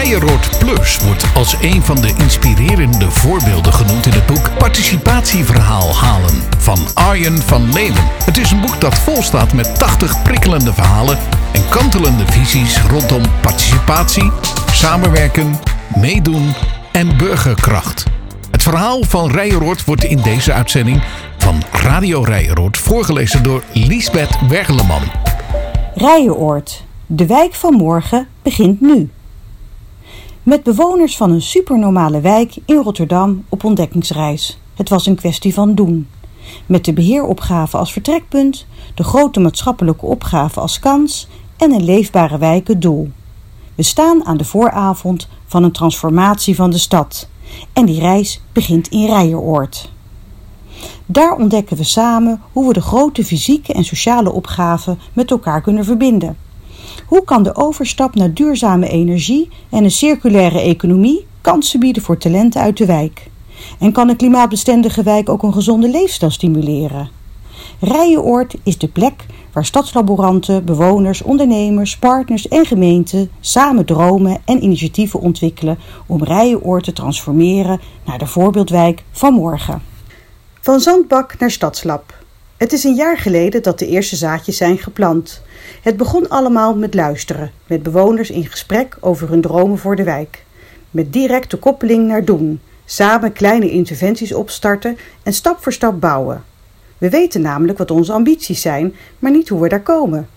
Rijenroord Plus wordt als een van de inspirerende voorbeelden genoemd in het boek Participatieverhaal halen van Arjen van Leeuwen. Het is een boek dat vol staat met 80 prikkelende verhalen en kantelende visies rondom participatie, samenwerken, meedoen en burgerkracht. Het verhaal van Rijenroord wordt in deze uitzending van Radio Rijenroord voorgelezen door Liesbeth Wergeleman. Rijenoord. De wijk van morgen begint nu. Met bewoners van een supernormale wijk in Rotterdam op ontdekkingsreis. Het was een kwestie van doen. Met de beheeropgave als vertrekpunt, de grote maatschappelijke opgave als kans en een leefbare wijk het doel. We staan aan de vooravond van een transformatie van de stad. En die reis begint in Rijeroord. Daar ontdekken we samen hoe we de grote fysieke en sociale opgaven met elkaar kunnen verbinden. Hoe kan de overstap naar duurzame energie en een circulaire economie kansen bieden voor talenten uit de wijk? En kan een klimaatbestendige wijk ook een gezonde leefstijl stimuleren? Rijenoord is de plek waar stadslaboranten, bewoners, ondernemers, partners en gemeenten samen dromen en initiatieven ontwikkelen om Rijenoord te transformeren naar de voorbeeldwijk van morgen. Van zandbak naar stadslab. Het is een jaar geleden dat de eerste zaadjes zijn geplant. Het begon allemaal met luisteren, met bewoners in gesprek over hun dromen voor de wijk. Met directe koppeling naar doen, samen kleine interventies opstarten en stap voor stap bouwen. We weten namelijk wat onze ambities zijn, maar niet hoe we daar komen.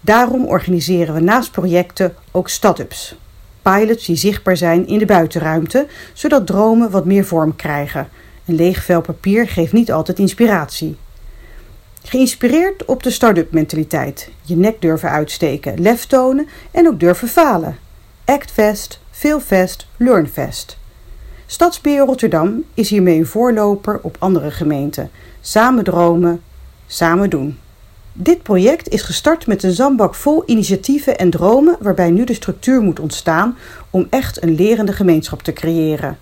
Daarom organiseren we naast projecten ook start-ups. Pilots die zichtbaar zijn in de buitenruimte, zodat dromen wat meer vorm krijgen. Een leeg vel papier geeft niet altijd inspiratie. Geïnspireerd op de start-up mentaliteit. Je nek durven uitsteken, lef tonen en ook durven falen. Act fast, feel fast, learn fast. Stadsbeheer Rotterdam is hiermee een voorloper op andere gemeenten. Samen dromen, samen doen. Dit project is gestart met een zandbak vol initiatieven en dromen waarbij nu de structuur moet ontstaan om echt een lerende gemeenschap te creëren.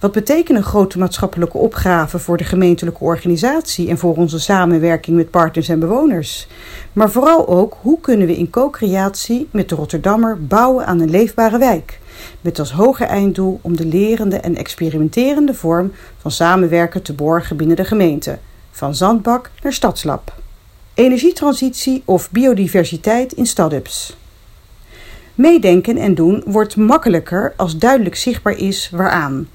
Wat betekent een grote maatschappelijke opgave voor de gemeentelijke organisatie en voor onze samenwerking met partners en bewoners? Maar vooral ook hoe kunnen we in co-creatie met de Rotterdammer bouwen aan een leefbare wijk? Met als hoger einddoel om de lerende en experimenterende vorm van samenwerken te borgen binnen de gemeente, van zandbak naar stadslab. Energietransitie of biodiversiteit in stad-ups. Meedenken en doen wordt makkelijker als duidelijk zichtbaar is waaraan.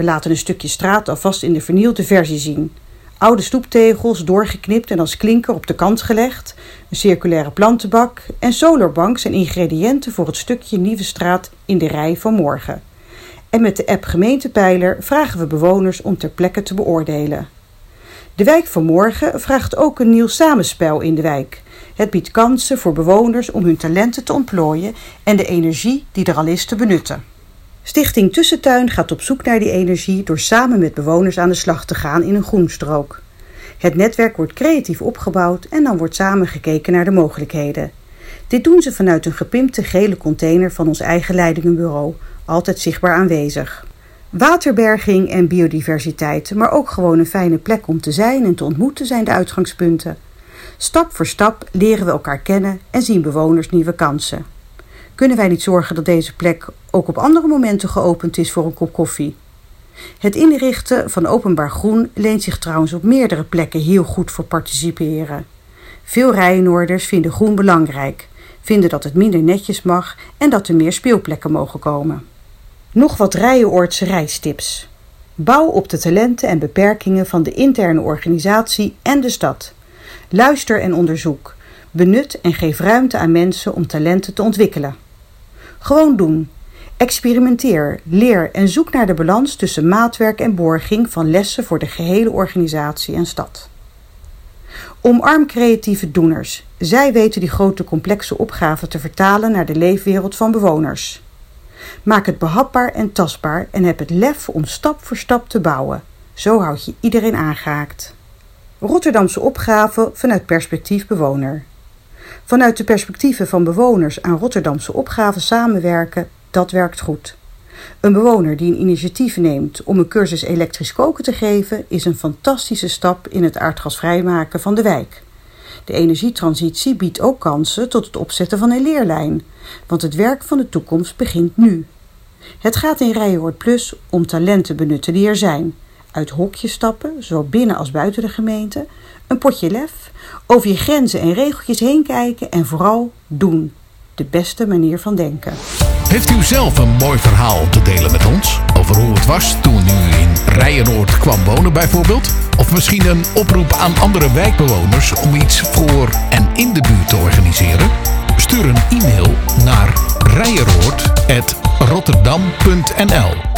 We laten een stukje straat alvast in de vernielde versie zien. Oude stoeptegels doorgeknipt en als klinker op de kant gelegd, een circulaire plantenbak en solarbank zijn ingrediënten voor het stukje nieuwe straat in de rij van morgen. En met de app Gemeentepeiler vragen we bewoners om ter plekke te beoordelen. De wijk van morgen vraagt ook een nieuw samenspel in de wijk. Het biedt kansen voor bewoners om hun talenten te ontplooien en de energie die er al is te benutten. Stichting Tussentuin gaat op zoek naar die energie door samen met bewoners aan de slag te gaan in een groenstrook. Het netwerk wordt creatief opgebouwd en dan wordt samen gekeken naar de mogelijkheden. Dit doen ze vanuit een gepimpte gele container van ons eigen leidingenbureau, altijd zichtbaar aanwezig. Waterberging en biodiversiteit, maar ook gewoon een fijne plek om te zijn en te ontmoeten zijn de uitgangspunten. Stap voor stap leren we elkaar kennen en zien bewoners nieuwe kansen. Kunnen wij niet zorgen dat deze plek ook op andere momenten geopend is voor een kop koffie? Het inrichten van openbaar groen leent zich trouwens op meerdere plekken heel goed voor participeren. Veel Rijenoorders vinden groen belangrijk, vinden dat het minder netjes mag en dat er meer speelplekken mogen komen. Nog wat Rijenoordse reistips. Bouw op de talenten en beperkingen van de interne organisatie en de stad. Luister en onderzoek. Benut en geef ruimte aan mensen om talenten te ontwikkelen. Gewoon doen. Experimenteer, leer en zoek naar de balans tussen maatwerk en borging van lessen voor de gehele organisatie en stad. Omarm creatieve doeners. Zij weten die grote complexe opgaven te vertalen naar de leefwereld van bewoners. Maak het behapbaar en tastbaar en heb het lef om stap voor stap te bouwen. Zo houd je iedereen aangehaakt. Rotterdamse opgave vanuit perspectief bewoner. Vanuit de perspectieven van bewoners aan Rotterdamse opgaven samenwerken, dat werkt goed. Een bewoner die een initiatief neemt om een cursus elektrisch koken te geven, is een fantastische stap in het aardgasvrijmaken van de wijk. De energietransitie biedt ook kansen tot het opzetten van een leerlijn, want het werk van de toekomst begint nu. Het gaat in Rijenoord Plus om talenten benutten die er zijn. Uit hokjes stappen, zowel binnen als buiten de gemeente. Een potje lef, over je grenzen en regeltjes heen kijken en vooral doen. De beste manier van denken. Heeft u zelf een mooi verhaal te delen met ons? Over hoe het was toen u in Rijenoord kwam wonen bijvoorbeeld? Of misschien een oproep aan andere wijkbewoners om iets voor en in de buurt te organiseren? Stuur een e-mail naar rijeroord.rotterdam.nl